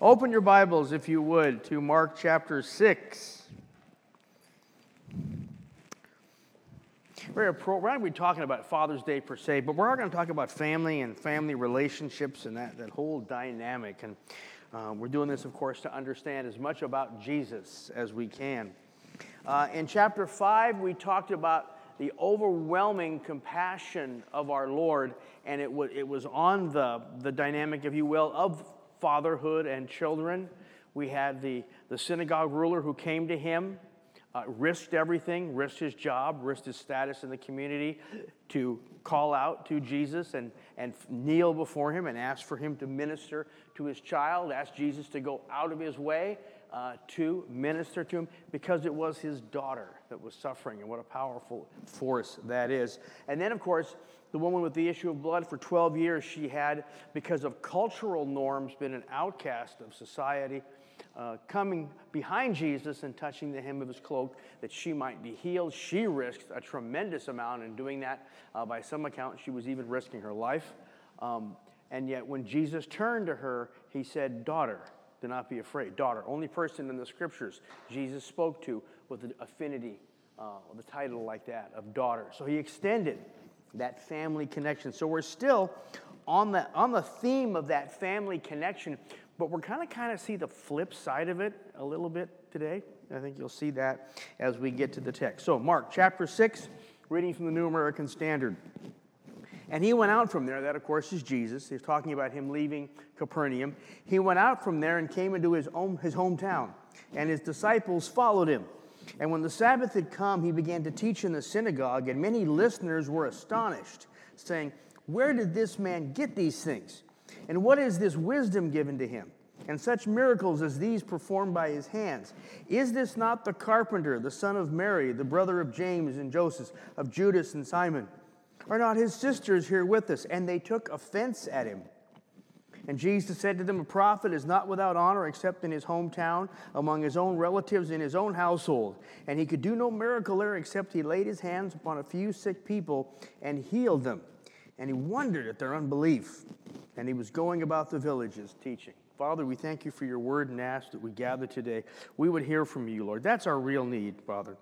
Open your Bibles, if you would, to Mark chapter 6. We're, not going to be talking about Father's Day per se, but we're going to talk about family and family relationships and that, that whole dynamic. And uh, we're doing this, of course, to understand as much about Jesus as we can. Uh, in chapter 5, we talked about the overwhelming compassion of our Lord, and it, w- it was on the, the dynamic, if you will, of fatherhood and children. We had the, the synagogue ruler who came to him, uh, risked everything, risked his job, risked his status in the community to call out to Jesus and, and kneel before him and ask for him to minister to his child, ask Jesus to go out of his way uh, to minister to him because it was his daughter that was suffering, and what a powerful force that is. And then, of course, the woman with the issue of blood for 12 years, she had, because of cultural norms, been an outcast of society. Uh, coming behind Jesus and touching the hem of his cloak that she might be healed. She risked a tremendous amount in doing that. Uh, by some account, she was even risking her life. Um, and yet, when Jesus turned to her, he said, Daughter, do not be afraid. Daughter, only person in the scriptures Jesus spoke to with the affinity, uh, the title like that of daughter. So he extended that family connection. So we're still on the, on the theme of that family connection, but we're kind of kind of see the flip side of it a little bit today. I think you'll see that as we get to the text. So, Mark chapter 6, reading from the New American Standard. And he went out from there. That, of course, is Jesus. He's talking about him leaving Capernaum. He went out from there and came into his, own, his hometown, and his disciples followed him. And when the Sabbath had come, he began to teach in the synagogue, and many listeners were astonished, saying, Where did this man get these things? And what is this wisdom given to him? And such miracles as these performed by his hands. Is this not the carpenter, the son of Mary, the brother of James and Joseph, of Judas and Simon? Are not his sisters here with us? And they took offense at him. And Jesus said to them, A prophet is not without honor except in his hometown, among his own relatives, in his own household. And he could do no miracle there except he laid his hands upon a few sick people and healed them. And he wondered at their unbelief. And he was going about the villages teaching. Father, we thank you for your word and ask that we gather today. We would hear from you, Lord. That's our real need, Father.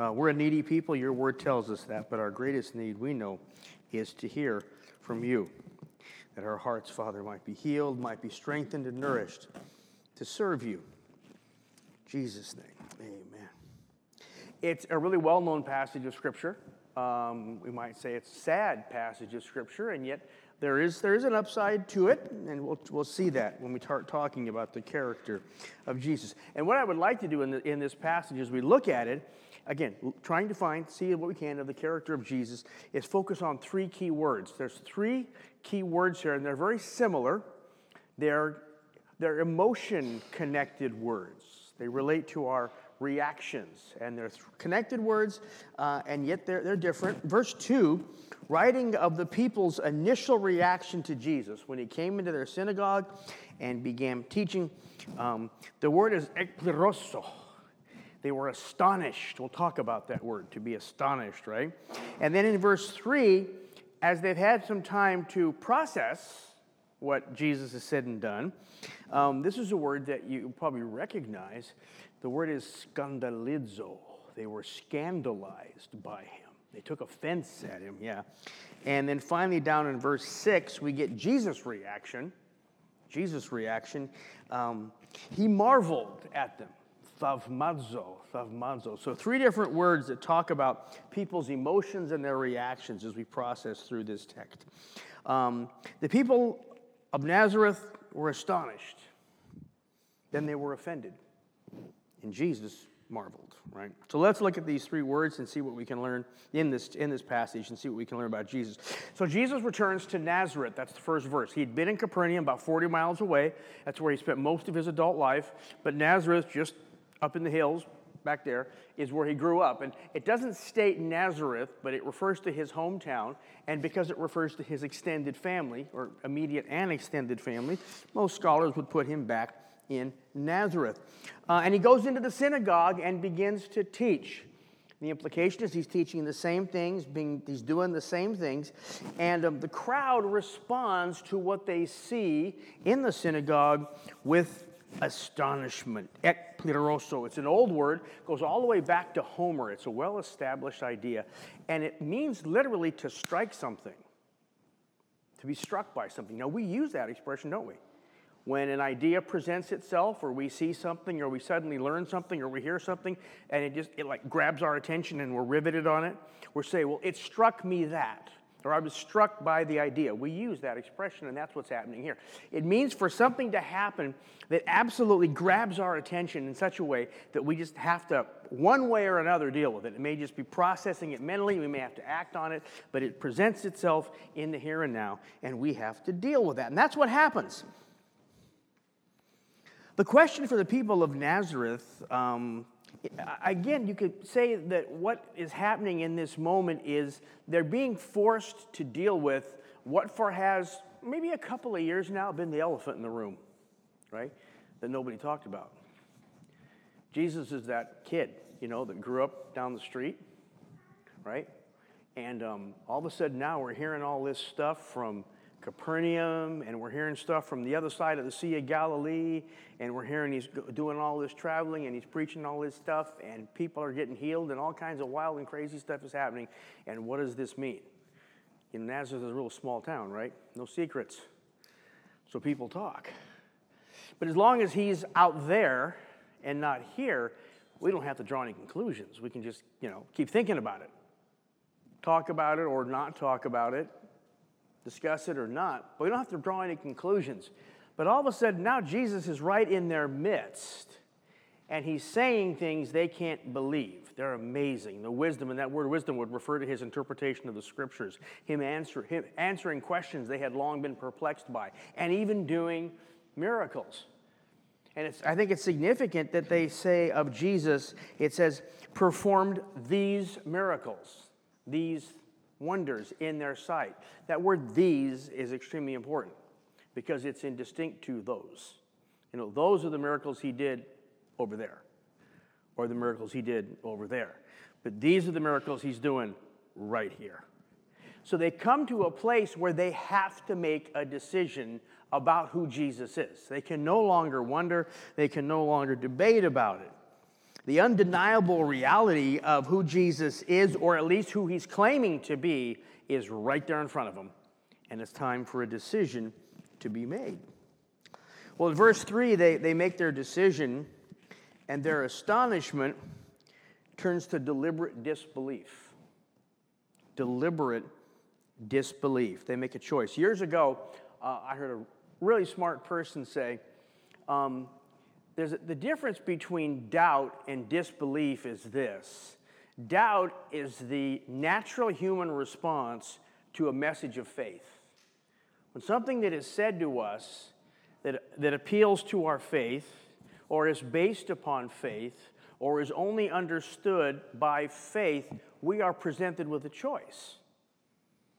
Uh, we're a needy people. Your word tells us that. But our greatest need, we know, is to hear from you. That our hearts, Father, might be healed, might be strengthened and nourished to serve you. In Jesus' name, amen. It's a really well known passage of Scripture. Um, we might say it's a sad passage of Scripture, and yet there is, there is an upside to it, and we'll, we'll see that when we start talking about the character of Jesus. And what I would like to do in, the, in this passage as we look at it again, trying to find, see what we can of the character of Jesus, is focus on three key words. There's three key words here, and they're very similar. They're, they're emotion connected words, they relate to our reactions, and they're connected words, uh, and yet they're, they're different. Verse 2 writing of the people's initial reaction to Jesus when he came into their synagogue and began teaching. Um, the word is ekleroso they were astonished. We'll talk about that word, to be astonished, right? And then in verse 3, as they've had some time to process what Jesus has said and done, um, this is a word that you probably recognize. The word is scandalizo. They were scandalized by him. They took offense at him, yeah. And then finally, down in verse 6, we get Jesus' reaction. Jesus' reaction. Um, he marveled at them thavmazo, thavmazo. So three different words that talk about people's emotions and their reactions as we process through this text. Um, the people of Nazareth were astonished. Then they were offended. And Jesus marveled, right? So let's look at these three words and see what we can learn in this, in this passage and see what we can learn about Jesus. So Jesus returns to Nazareth. That's the first verse. He'd been in Capernaum, about 40 miles away. That's where he spent most of his adult life. But Nazareth, just up in the hills back there is where he grew up. And it doesn't state Nazareth, but it refers to his hometown. And because it refers to his extended family, or immediate and extended family, most scholars would put him back in Nazareth. Uh, and he goes into the synagogue and begins to teach. The implication is he's teaching the same things, being, he's doing the same things, and um, the crowd responds to what they see in the synagogue with astonishment. Ekpleroso. It's an old word, goes all the way back to Homer. It's a well established idea. And it means literally to strike something, to be struck by something. Now, we use that expression, don't we? When an idea presents itself, or we see something, or we suddenly learn something, or we hear something, and it just it like grabs our attention and we're riveted on it, we're saying, well, it struck me that or I was struck by the idea. We use that expression, and that's what's happening here. It means for something to happen that absolutely grabs our attention in such a way that we just have to, one way or another, deal with it. It may just be processing it mentally, we may have to act on it, but it presents itself in the here and now, and we have to deal with that. And that's what happens. The question for the people of Nazareth. Um, again, you could say that what is happening in this moment is they're being forced to deal with what for has maybe a couple of years now been the elephant in the room, right? That nobody talked about. Jesus is that kid, you know, that grew up down the street, right? And um, all of a sudden now we're hearing all this stuff from Capernaum, and we're hearing stuff from the other side of the Sea of Galilee, and we're hearing he's doing all this traveling and he's preaching all this stuff, and people are getting healed, and all kinds of wild and crazy stuff is happening. And what does this mean? You know, Nazareth is a real small town, right? No secrets. So people talk. But as long as he's out there and not here, we don't have to draw any conclusions. We can just, you know, keep thinking about it. Talk about it or not talk about it discuss it or not, but we don't have to draw any conclusions. But all of a sudden, now Jesus is right in their midst, and he's saying things they can't believe. They're amazing. The wisdom, and that word wisdom would refer to his interpretation of the scriptures, him, answer, him answering questions they had long been perplexed by, and even doing miracles. And I think it's significant that they say of Jesus, it says, performed these miracles, these wonders in their sight. That word these is extremely important because it's in distinct to those. You know, those are the miracles he did over there, or the miracles he did over there. But these are the miracles he's doing right here. So they come to a place where they have to make a decision about who Jesus is. They can no longer wonder, they can no longer debate about it. The undeniable reality of who Jesus is, or at least who he's claiming to be, is right there in front of them. And it's time for a decision to be made. Well, in verse 3, they, they make their decision, and their astonishment turns to deliberate disbelief. Deliberate disbelief. They make a choice. Years ago, uh, I heard a really smart person say, um, there's the difference between doubt and disbelief is this doubt is the natural human response to a message of faith. When something that is said to us that, that appeals to our faith, or is based upon faith, or is only understood by faith, we are presented with a choice.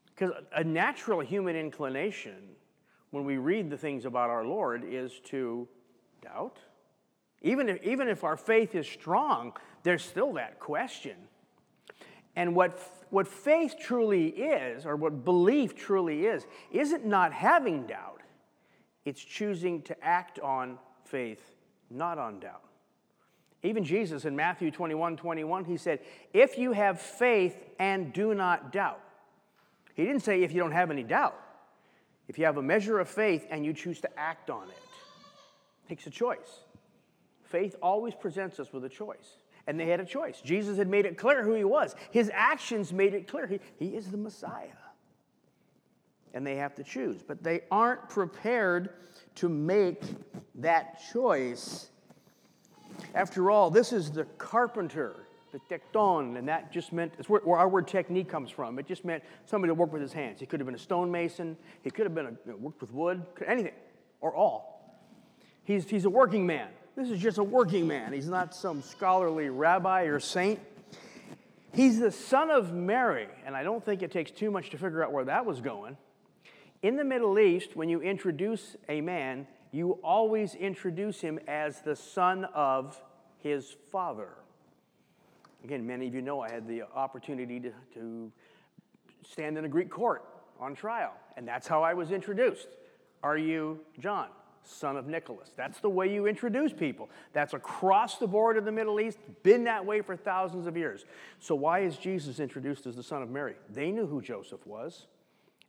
Because a natural human inclination, when we read the things about our Lord, is to doubt even if, even if our faith is strong, there's still that question. And what, what faith truly is, or what belief truly is, isn't not having doubt, it's choosing to act on faith, not on doubt. Even Jesus in Matthew 21 21, he said, If you have faith and do not doubt. He didn't say if you don't have any doubt. If you have a measure of faith and you choose to act on it, it takes a choice. Faith always presents us with a choice. And they had a choice. Jesus had made it clear who he was, his actions made it clear he, he is the Messiah. And they have to choose. But they aren't prepared to make that choice. After all, this is the carpenter, the tekton, and that just meant, it's where, where, our word technique comes from. It just meant somebody to work with his hands. He could have been a stonemason, he could have been a, you know, worked with wood, anything, or all. He's, he's a working man. This is just a working man. He's not some scholarly rabbi or saint. He's the son of Mary, and I don't think it takes too much to figure out where that was going. In the Middle East, when you introduce a man, you always introduce him as the son of his father. Again, many of you know I had the opportunity to, to stand in a Greek court on trial, and that's how I was introduced. Are you John? Son of Nicholas. That's the way you introduce people. That's across the board in the Middle East, been that way for thousands of years. So, why is Jesus introduced as the son of Mary? They knew who Joseph was.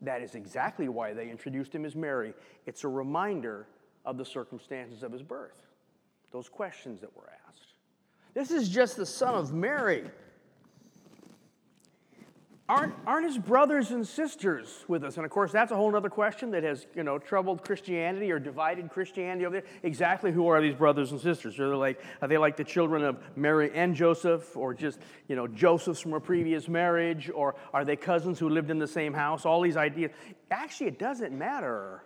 That is exactly why they introduced him as Mary. It's a reminder of the circumstances of his birth, those questions that were asked. This is just the son of Mary. Aren't, aren't his brothers and sisters with us? And of course, that's a whole other question that has, you know, troubled Christianity or divided Christianity over there. Exactly who are these brothers and sisters? Are they like, are they like the children of Mary and Joseph, or just, you know, Joseph's from a previous marriage, or are they cousins who lived in the same house? All these ideas. Actually, it doesn't matter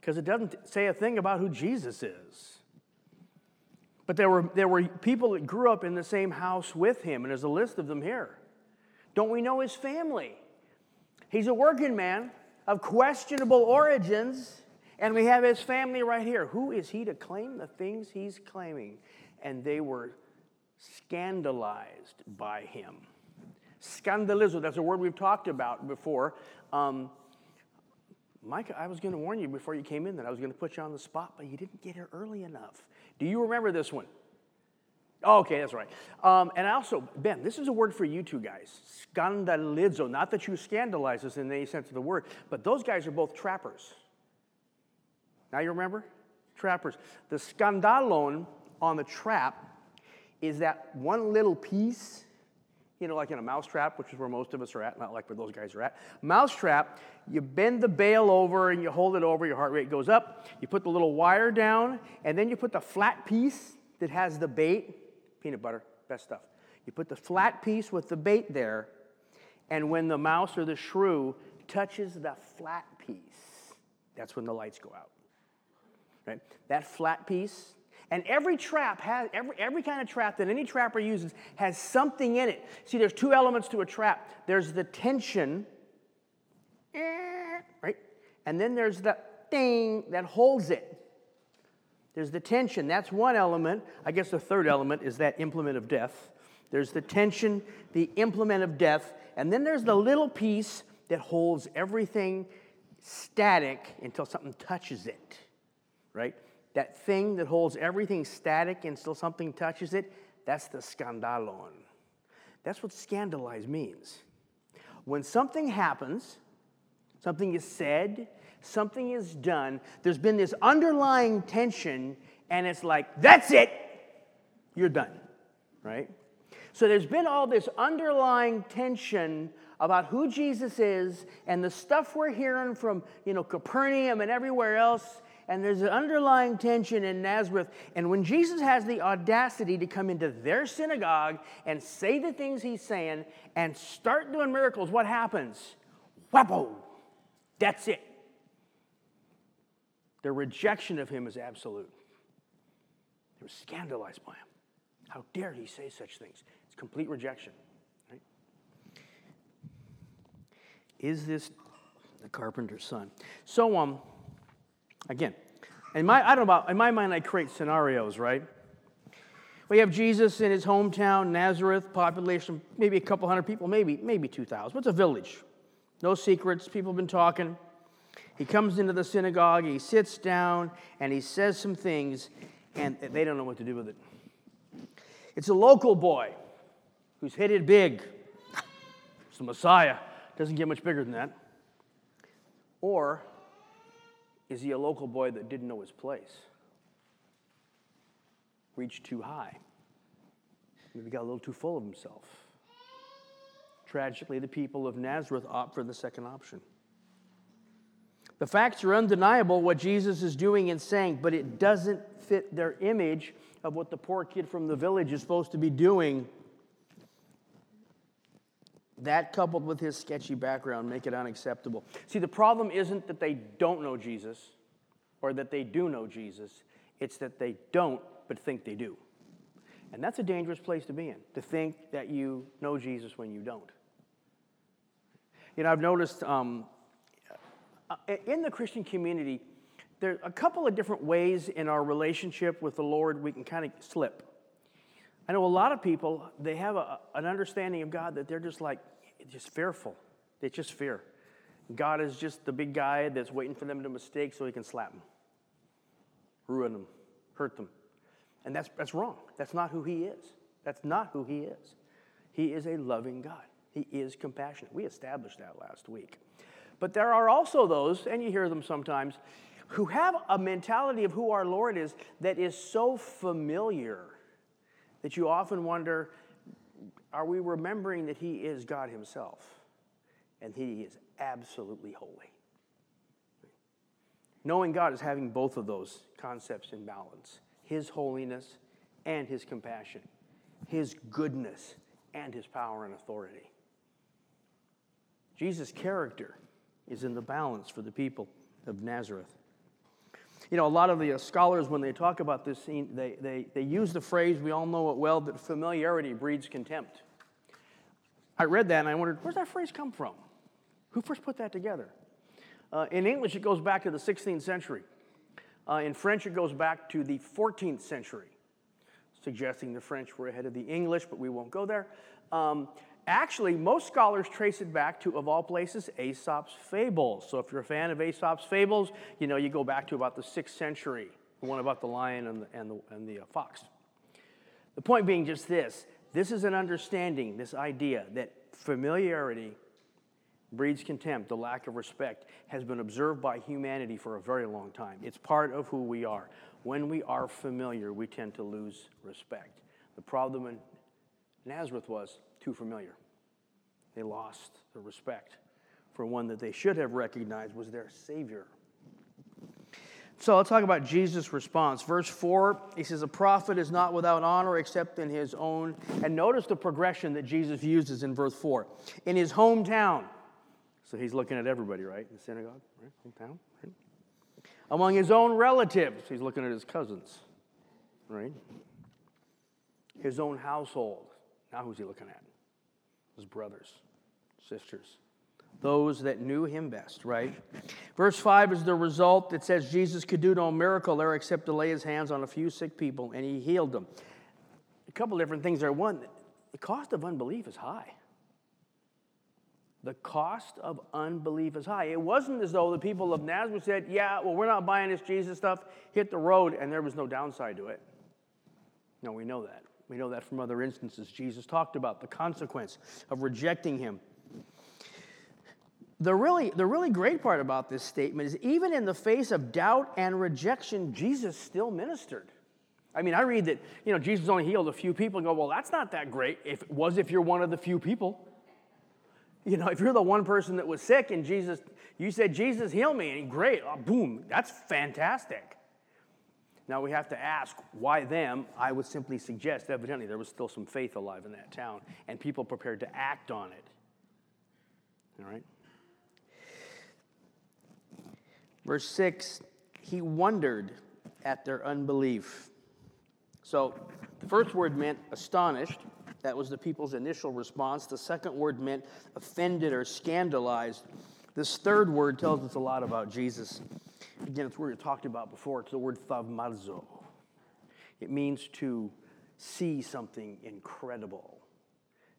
because it doesn't say a thing about who Jesus is. But there were, there were people that grew up in the same house with him, and there's a list of them here. Don't we know his family? He's a working man of questionable origins, and we have his family right here. Who is he to claim the things he's claiming? And they were scandalized by him. Scandalizo, that's a word we've talked about before. Um, Mike, I was going to warn you before you came in that I was going to put you on the spot, but you didn't get here early enough. Do you remember this one? Oh, okay, that's right. Um, and I also, Ben, this is a word for you two guys. Scandalizo. Not that you scandalize us in any sense of the word, but those guys are both trappers. Now you remember? Trappers. The scandalon on the trap is that one little piece, you know, like in a mousetrap, which is where most of us are at, not like where those guys are at. Mousetrap, you bend the bail over and you hold it over, your heart rate goes up. You put the little wire down, and then you put the flat piece that has the bait peanut butter, best stuff. You put the flat piece with the bait there, and when the mouse or the shrew touches the flat piece, that's when the lights go out. Right? That flat piece, and every trap has, every, every kind of trap that any trapper uses has something in it. See, there's two elements to a trap there's the tension, eh, right? And then there's the thing that holds it. There's the tension. That's one element. I guess the third element is that implement of death. There's the tension, the implement of death, and then there's the little piece that holds everything static until something touches it, right? That thing that holds everything static until something touches it, that's the scandalon. That's what scandalize means. When something happens, something is said, something is done, there's been this underlying tension, and it's like, that's it, you're done, right? So there's been all this underlying tension about who Jesus is and the stuff we're hearing from, you know, Capernaum and everywhere else. And there's an underlying tension in Nazareth. And when Jesus has the audacity to come into their synagogue and say the things he's saying and start doing miracles, what happens? Whappo! That's it. Their rejection of him is absolute. They were scandalized by him. How dare he say such things? It's complete rejection. Right? Is this the carpenter's son? So, um, again, in my I don't know about in my mind, I create scenarios, right? We have Jesus in his hometown, Nazareth, population maybe a couple hundred people, maybe maybe two thousand. It's a village, no secrets. People have been talking. He comes into the synagogue, he sits down, and he says some things, and they don't know what to do with it. It's a local boy who's hit it big. It's the Messiah. Doesn't get much bigger than that. Or is he a local boy that didn't know his place? Reached too high. Maybe got a little too full of himself. Tragically, the people of Nazareth opt for the second option. The facts are undeniable what Jesus is doing and saying, but it doesn't fit their image of what the poor kid from the village is supposed to be doing. That coupled with his sketchy background make it unacceptable. See, the problem isn't that they don't know Jesus or that they do know Jesus, it's that they don't but think they do. And that's a dangerous place to be in, to think that you know Jesus when you don't. You know, I've noticed um, Uh, in the Christian community, there are a couple of different ways in our relationship with the Lord we can kind of slip. I know a lot of people, they have a, an understanding of God that they're just like, just fearful. They just fear. God is just the big guy that's waiting for them to mistake so he can slap them. ruin them, hurt them. And that's, that's wrong. That's not who He is. That's not who He is. He is a loving God, He is compassionate. We established that last week. But there are also those, and you hear them sometimes, who have a mentality of who our Lord is that is so familiar that you often wonder are we remembering that He is God Himself and He is absolutely holy? Knowing God is having both of those concepts in balance His holiness and His compassion, His goodness and His power and authority. Jesus' character is in the balance for the people of Nazareth. You know, a lot of the uh, scholars, when they talk about this scene, they, they, they use the phrase, we all know it well, that familiarity breeds contempt. I read that and I wondered, where's that phrase come from? Who first put that together? Uh, in English, it goes back to the 16th century. Uh, in French, it goes back to the 14th century, suggesting the French were ahead of the English, but we won't go there. Um, Actually, most scholars trace it back to, of all places, Aesop's fables. So if you're a fan of Aesop's fables, you know, you go back to about the sixth century, the one about the lion and the, and the, and the uh, fox. The point being just this this is an understanding, this idea that familiarity breeds contempt, the lack of respect, has been observed by humanity for a very long time. It's part of who we are. When we are familiar, we tend to lose respect. The problem in Nazareth was too familiar. They lost the respect for one that they should have recognized was their Savior. So let's talk about Jesus' response. Verse 4, he says, A prophet is not without honor except in his own. And notice the progression that Jesus uses in verse 4. In his hometown. So he's looking at everybody, right? In the synagogue, right? Hometown, right? Among his own relatives. He's looking at his cousins, right? His own household. Now who's he looking at? His brothers, sisters, those that knew him best, right? Verse 5 is the result that says Jesus could do no miracle there except to lay his hands on a few sick people and he healed them. A couple different things there. One, the cost of unbelief is high. The cost of unbelief is high. It wasn't as though the people of Nazareth said, Yeah, well, we're not buying this Jesus stuff, hit the road, and there was no downside to it. No, we know that. We know that from other instances. Jesus talked about the consequence of rejecting him. The really, the really great part about this statement is even in the face of doubt and rejection, Jesus still ministered. I mean, I read that, you know, Jesus only healed a few people and go, well, that's not that great. If it was if you're one of the few people. You know, if you're the one person that was sick and Jesus, you said, Jesus, heal me, and great, oh, boom, that's fantastic. Now we have to ask why them. I would simply suggest, evidently, there was still some faith alive in that town and people prepared to act on it. All right? Verse 6 He wondered at their unbelief. So the first word meant astonished. That was the people's initial response. The second word meant offended or scandalized. This third word tells us a lot about Jesus. Again, it's word we talked about before. It's the word thaumazo. It means to see something incredible.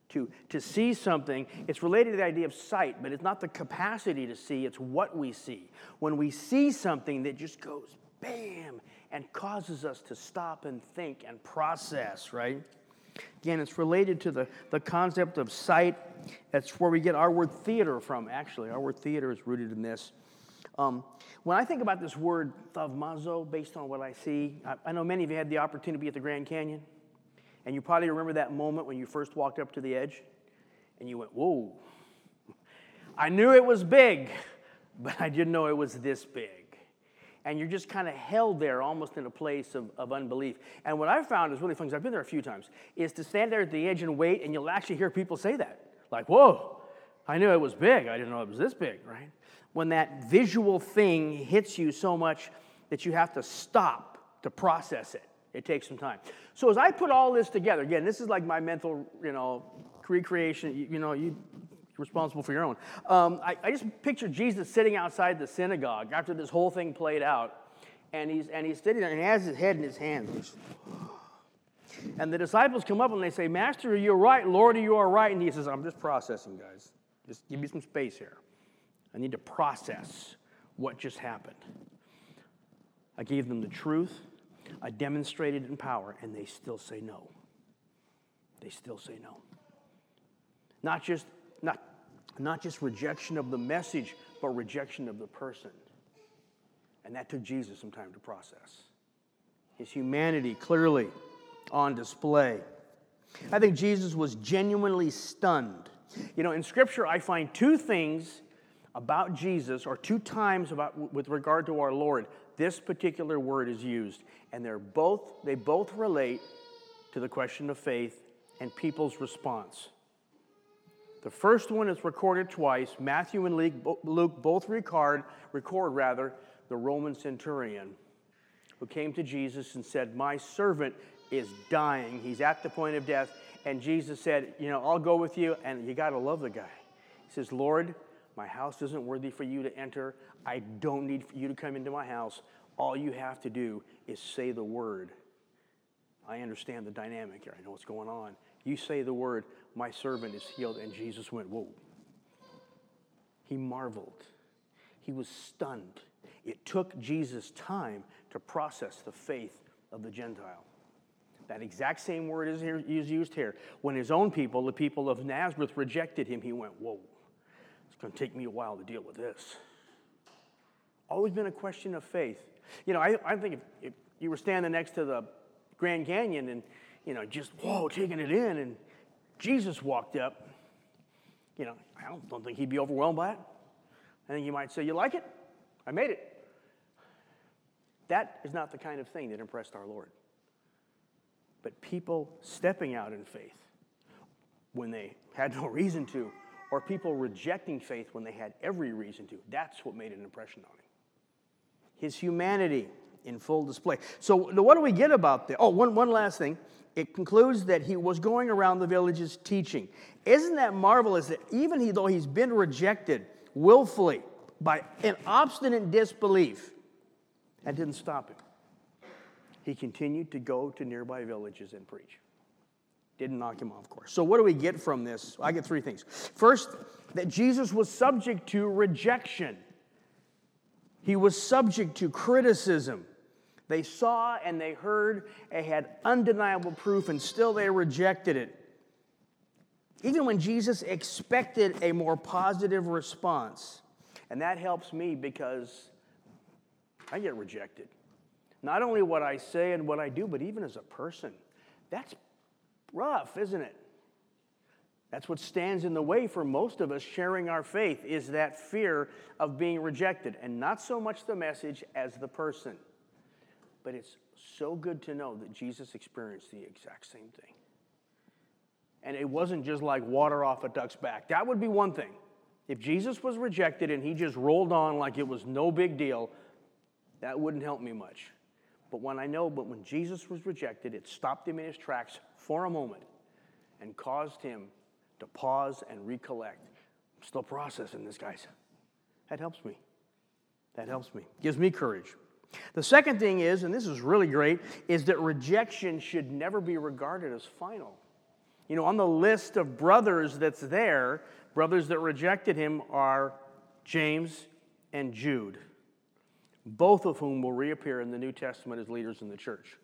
To, to see something, it's related to the idea of sight, but it's not the capacity to see, it's what we see. When we see something that just goes bam and causes us to stop and think and process, right? Again, it's related to the, the concept of sight. That's where we get our word theater from, actually. Our word theater is rooted in this. Um, when I think about this word thaumazo, based on what I see, I, I, know many of you had the opportunity to be at the Grand Canyon, and you probably remember that moment when you first walked up to the edge, and you went, "Whoa!" I knew it was big, but I didn't know it was this big. And you're just kind of held there, almost in a place of, of unbelief. And what I found is really fun, because I've been there a few times, is to stand there at the edge and wait, and you'll actually hear people say that, like, "Whoa!" I knew it was big. I didn't know it was this big, right? When that visual thing hits you so much that you have to stop to process it. It takes some time. So as I put all this together, again, this is like my mental, you know, recreation. You, you know, you responsible for your own. Um, I, I, just picture Jesus sitting outside the synagogue after this whole thing played out, and he's and he's sitting there and he has his head in his hands. And the disciples come up and they say, "Master, you're right? Lord, you are right. And he says, "I'm just processing, guys. Just give me some space here." I need to process what just happened. I gave them the truth, I demonstrated in power, and they still say no. They still say no. Not just, not, not just rejection of the message, but rejection of the person. And that took Jesus some time to process. His humanity clearly on display. I think Jesus was genuinely stunned. You know, in Scripture, I find two things about Jesus, or two times about with regard to our Lord, this particular word is used, and they're both they both relate to the question of faith and people's response. The first one is recorded twice. Matthew and Luke both record, record rather, the Roman centurion who came to Jesus and said, My servant is dying. He's at the point of death. And Jesus said, You know, I'll go with you. And you got to love the guy. He says, Lord, my house isn't worthy for you to enter. I don't need you to come into my house. All you have to do is say the word. I understand the dynamic here. I know what's going on. You say the word, my servant is healed. And Jesus went, Whoa. He marveled. He was stunned. It took Jesus time to process the faith of the Gentile. That exact same word is, here, is used here. When his own people, the people of Nazareth, rejected him, he went, Whoa, going to take me a while to deal with this. Always been a question of faith. You know, I, I think if, if you were standing next to the Grand Canyon and, you know, just, whoa, taking it in, and Jesus walked up, you know, I don't, don't think he'd be overwhelmed by it. I think he might say, You like it? I made it. That is not the kind of thing that impressed our Lord. But people stepping out in faith when they had no reason to, or people rejecting faith when they had every reason to, that's what made an impression on him. His humanity in full display. So, what do we get about this? Oh, one, one last thing. It concludes that he was going around the villages teaching. Isn't that marvelous that even he, though he's been rejected willfully by an obstinate disbelief, that didn't stop him. He continued to go to nearby villages and preach. Didn't knock him off course. So, what do we get from this? I get three things. First, that Jesus was subject to rejection, he was subject to criticism. They saw and they heard, they had undeniable proof, and still they rejected it. Even when Jesus expected a more positive response. And that helps me because I get rejected. Not only what I say and what I do, but even as a person. That's rough, isn't it? That's what stands in the way for most of us sharing our faith is that fear of being rejected and not so much the message as the person. But it's so good to know that Jesus experienced the exact same thing. And it wasn't just like water off a duck's back. That would be one thing. If Jesus was rejected and he just rolled on like it was no big deal, that wouldn't help me much. But when I know, but when Jesus was rejected, it stopped him in his tracks for a moment and caused him to pause and recollect. I'm still processing this, guys. That helps me. That helps me. Gives me courage. The second thing is, and this is really great, is that rejection should never be regarded as final. You know, on the list of brothers that's there, brothers that rejected him are James and Jude both of whom will reappear in the New Testament as leaders in the church.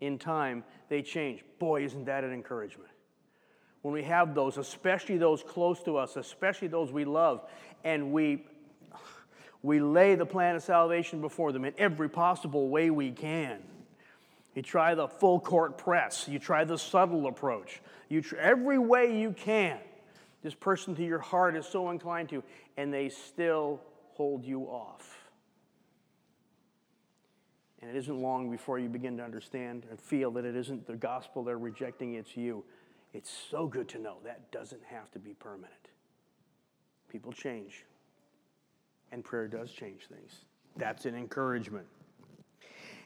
In time, they change. Boy, isn't that an encouragement? When we have those, especially those close to us, especially those we love, and we, we lay the plan of salvation before them in every possible way we can. You try the full court press, you try the subtle approach, you every way you can. This person to your heart is so inclined to, and they still hold you off. And it isn't long before you begin to understand and feel that it isn't the gospel they're rejecting, it's you. It's so good to know that doesn't have to be permanent. People change, and prayer does change things. That's an encouragement.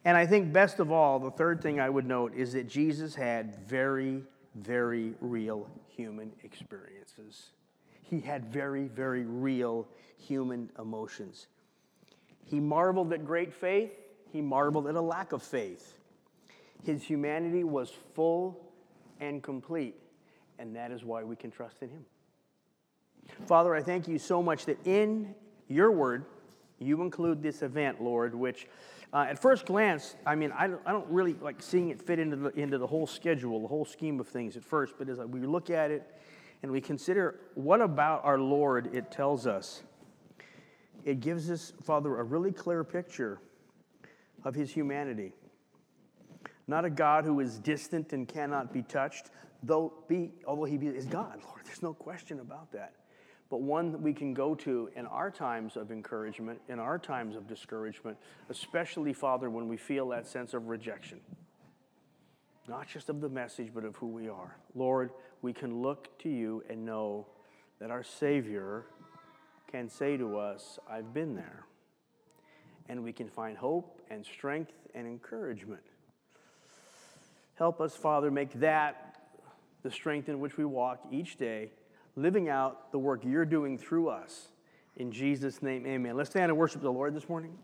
And I think, best of all, the third thing I would note is that Jesus had very, very real human experiences. He had very, very real human emotions. He marveled at great faith he marveled at a lack of faith. His humanity was full and complete, and that is why we can trust in him. Father, I thank you so much that in your word, you include this event, Lord, which Uh, at first glance, I mean, I don't, I don't really like seeing it fit into the, into the whole schedule, the whole scheme of things at first, but as we look at it and we consider what about our Lord it tells us, it gives us, Father, a really clear picture of his humanity. Not a God who is distant and cannot be touched, though be, although he is God, Lord. There's no question about that but one that we can go to in our times of encouragement, in our times of discouragement, especially, Father, when we feel that sense of rejection. Not just of the message, but of who we are. Lord, we can look to you and know that our Savior can say to us, I've been there. And we can find hope and strength and encouragement. Help us, Father, make that the strength in which we walk each day living out the work you're doing through us. In Jesus' name, amen. Let's stand and worship the Lord this morning.